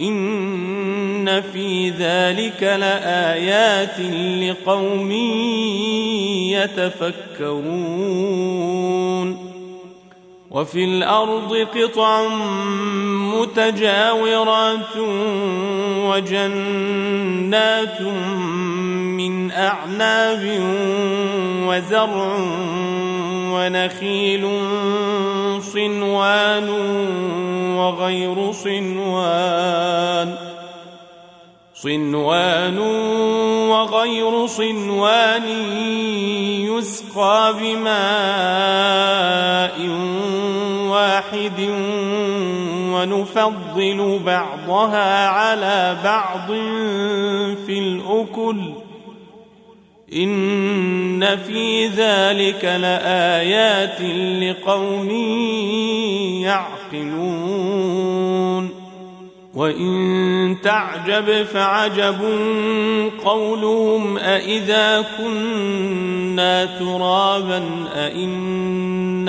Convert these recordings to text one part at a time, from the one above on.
ان في ذلك لايات لقوم يتفكرون وفي الأرض قطع متجاورات وجنات من أعناب وزرع ونخيل صنوان وغير صنوان صنوان وغير صنوان يسقى بماء واحد ونفضل بعضها على بعض في الأكل. إن في ذلك لآيات لقوم يعقلون. وإن تعجب فعجب قولهم أإذا كنا ترابا أإنا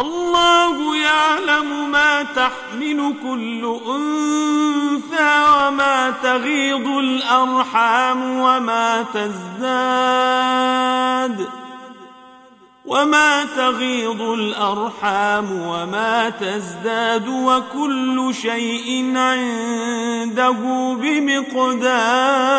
الله يعلم ما تحمل كل أنثى وما تغيض الأرحام وما تزداد وما تغيض الأرحام وما تزداد وكل شيء عنده بمقدار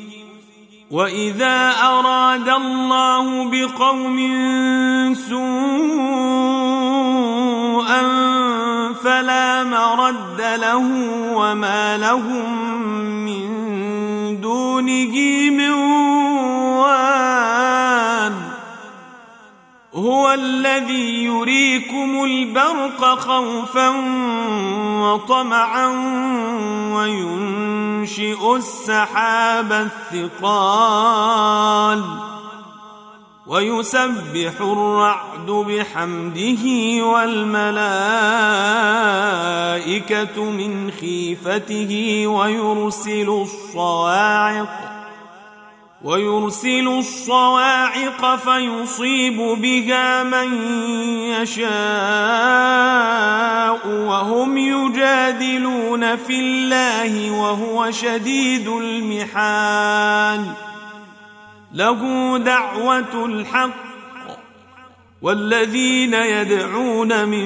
واذا اراد الله بقوم سوءا فلا مرد له وما لهم من دونه من وال هو الذي يريكم البرق خوفا وطمعا وينشئ السحاب الثقال ويسبح الرعد بحمده والملائكة من خيفته ويرسل الصواعق ويرسل الصواعق فيصيب بها من يشاء وهم يجادلون في الله وهو شديد المحال. له دعوة الحق والذين يدعون من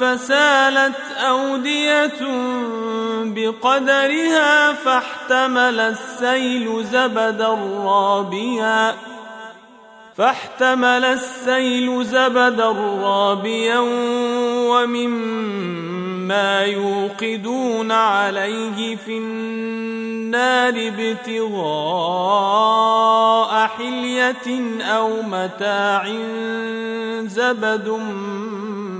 فسالت أودية بقدرها فاحتمل السيل زبدا رابيا. فاحتمل السيل زبدا رابيا ومما يوقدون عليه في النار ابتغاء حلية أو متاع زبد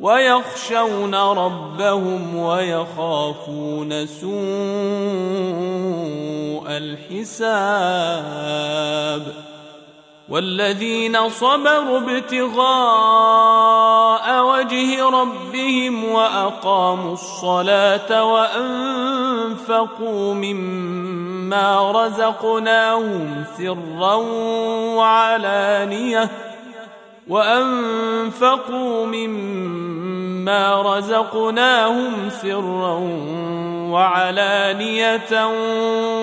ويخشون ربهم ويخافون سوء الحساب والذين صبروا ابتغاء وجه ربهم وأقاموا الصلاة وأنفقوا مما رزقناهم سرا وعلانية وأنفقوا مما رزقناهم سرا وعلانية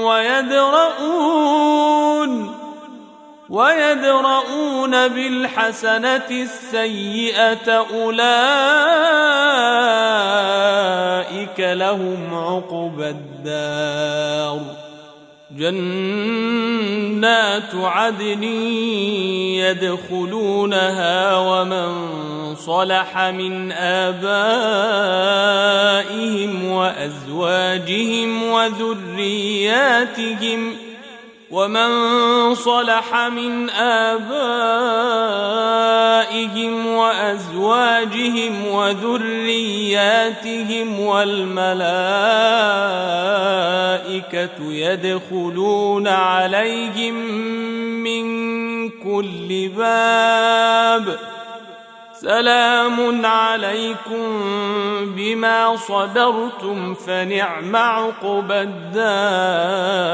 ويدرؤون ويدرؤون بالحسنة السيئة أولئك لهم عقبى الدار جنات عدن يدخلونها ومن صلح من آبائهم وأزواجهم وذرياتهم ومن صلح من آبائهم وأزواجهم وذرياتهم والملائكة يدخلون عليهم من كل باب سلام عليكم بما صدرتم فنعم عقبى الدار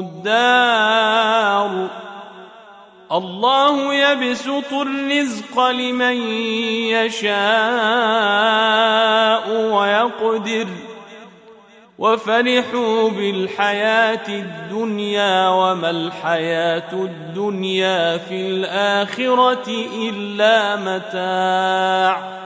الدار. الله يبسط الرزق لمن يشاء ويقدر. وفرحوا بالحياة الدنيا وما الحياة الدنيا في الآخرة إلا متاع.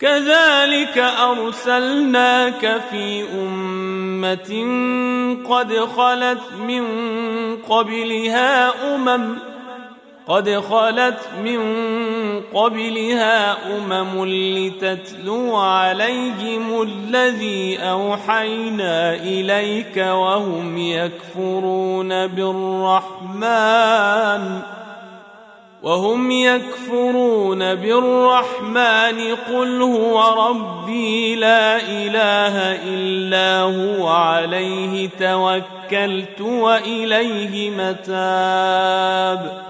كذلك أرسلناك في أمة قد خلت من قبلها أمم قد خلت من قبلها أمم لتتلو عليهم الذي أوحينا إليك وهم يكفرون بالرحمن وهم يكفرون بالرحمن قل هو ربي لا إله إلا هو عليه توكلت وإليه متاب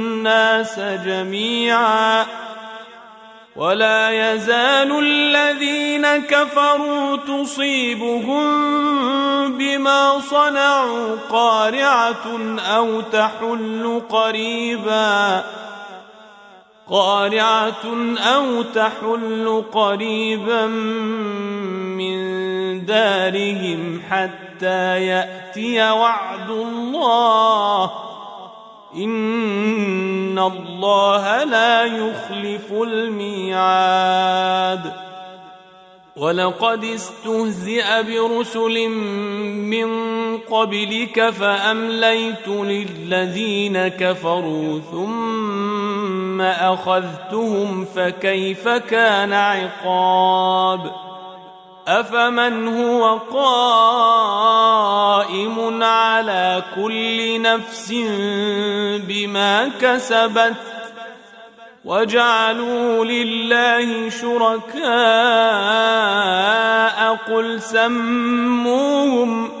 الناس جميعا ولا يزال الذين كفروا تصيبهم بما صنعوا قارعة أو تحل قريباً قارعة أو تحل قريبا من دارهم حتى يأتي وعد الله إن الله لا يخلف الميعاد. ولقد استهزئ برسل من قبلك فأمليت للذين كفروا ثم أخذتهم فكيف كان عقاب أفمن هو قائم على كل نفس بما كسبت وجعلوا لله شركاء قل سموهم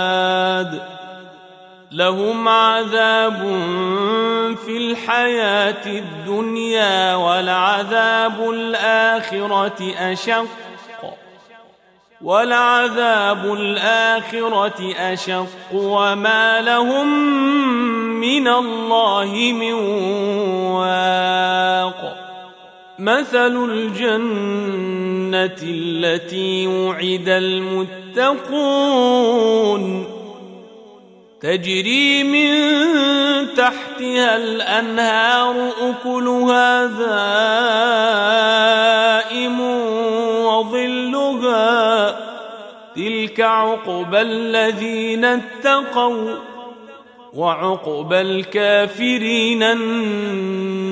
لهم عذاب في الحياة الدنيا ولعذاب الآخرة أشق. ولعذاب الآخرة أشق. وما لهم من الله من واق. مثل الجنة التي وعد المتقون. تجري من تحتها الأنهار أكلها دائم وظلها تلك عقبى الذين اتقوا وعقبى الكافرين النار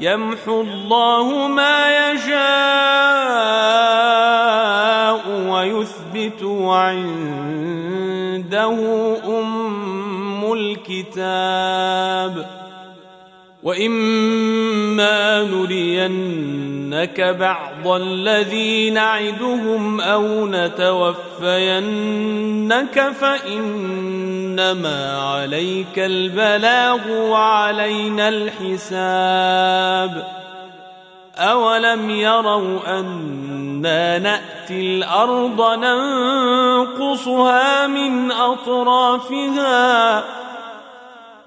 يمحو الله ما يشاء ويثبت وعنده أم الكتاب. واما نرينك بعض الذي نعدهم أو نتوفينك فانما عليك البلاغ وعلينا الحساب اولم يروا أنا ناتي الأرض ننقصها من اطرافها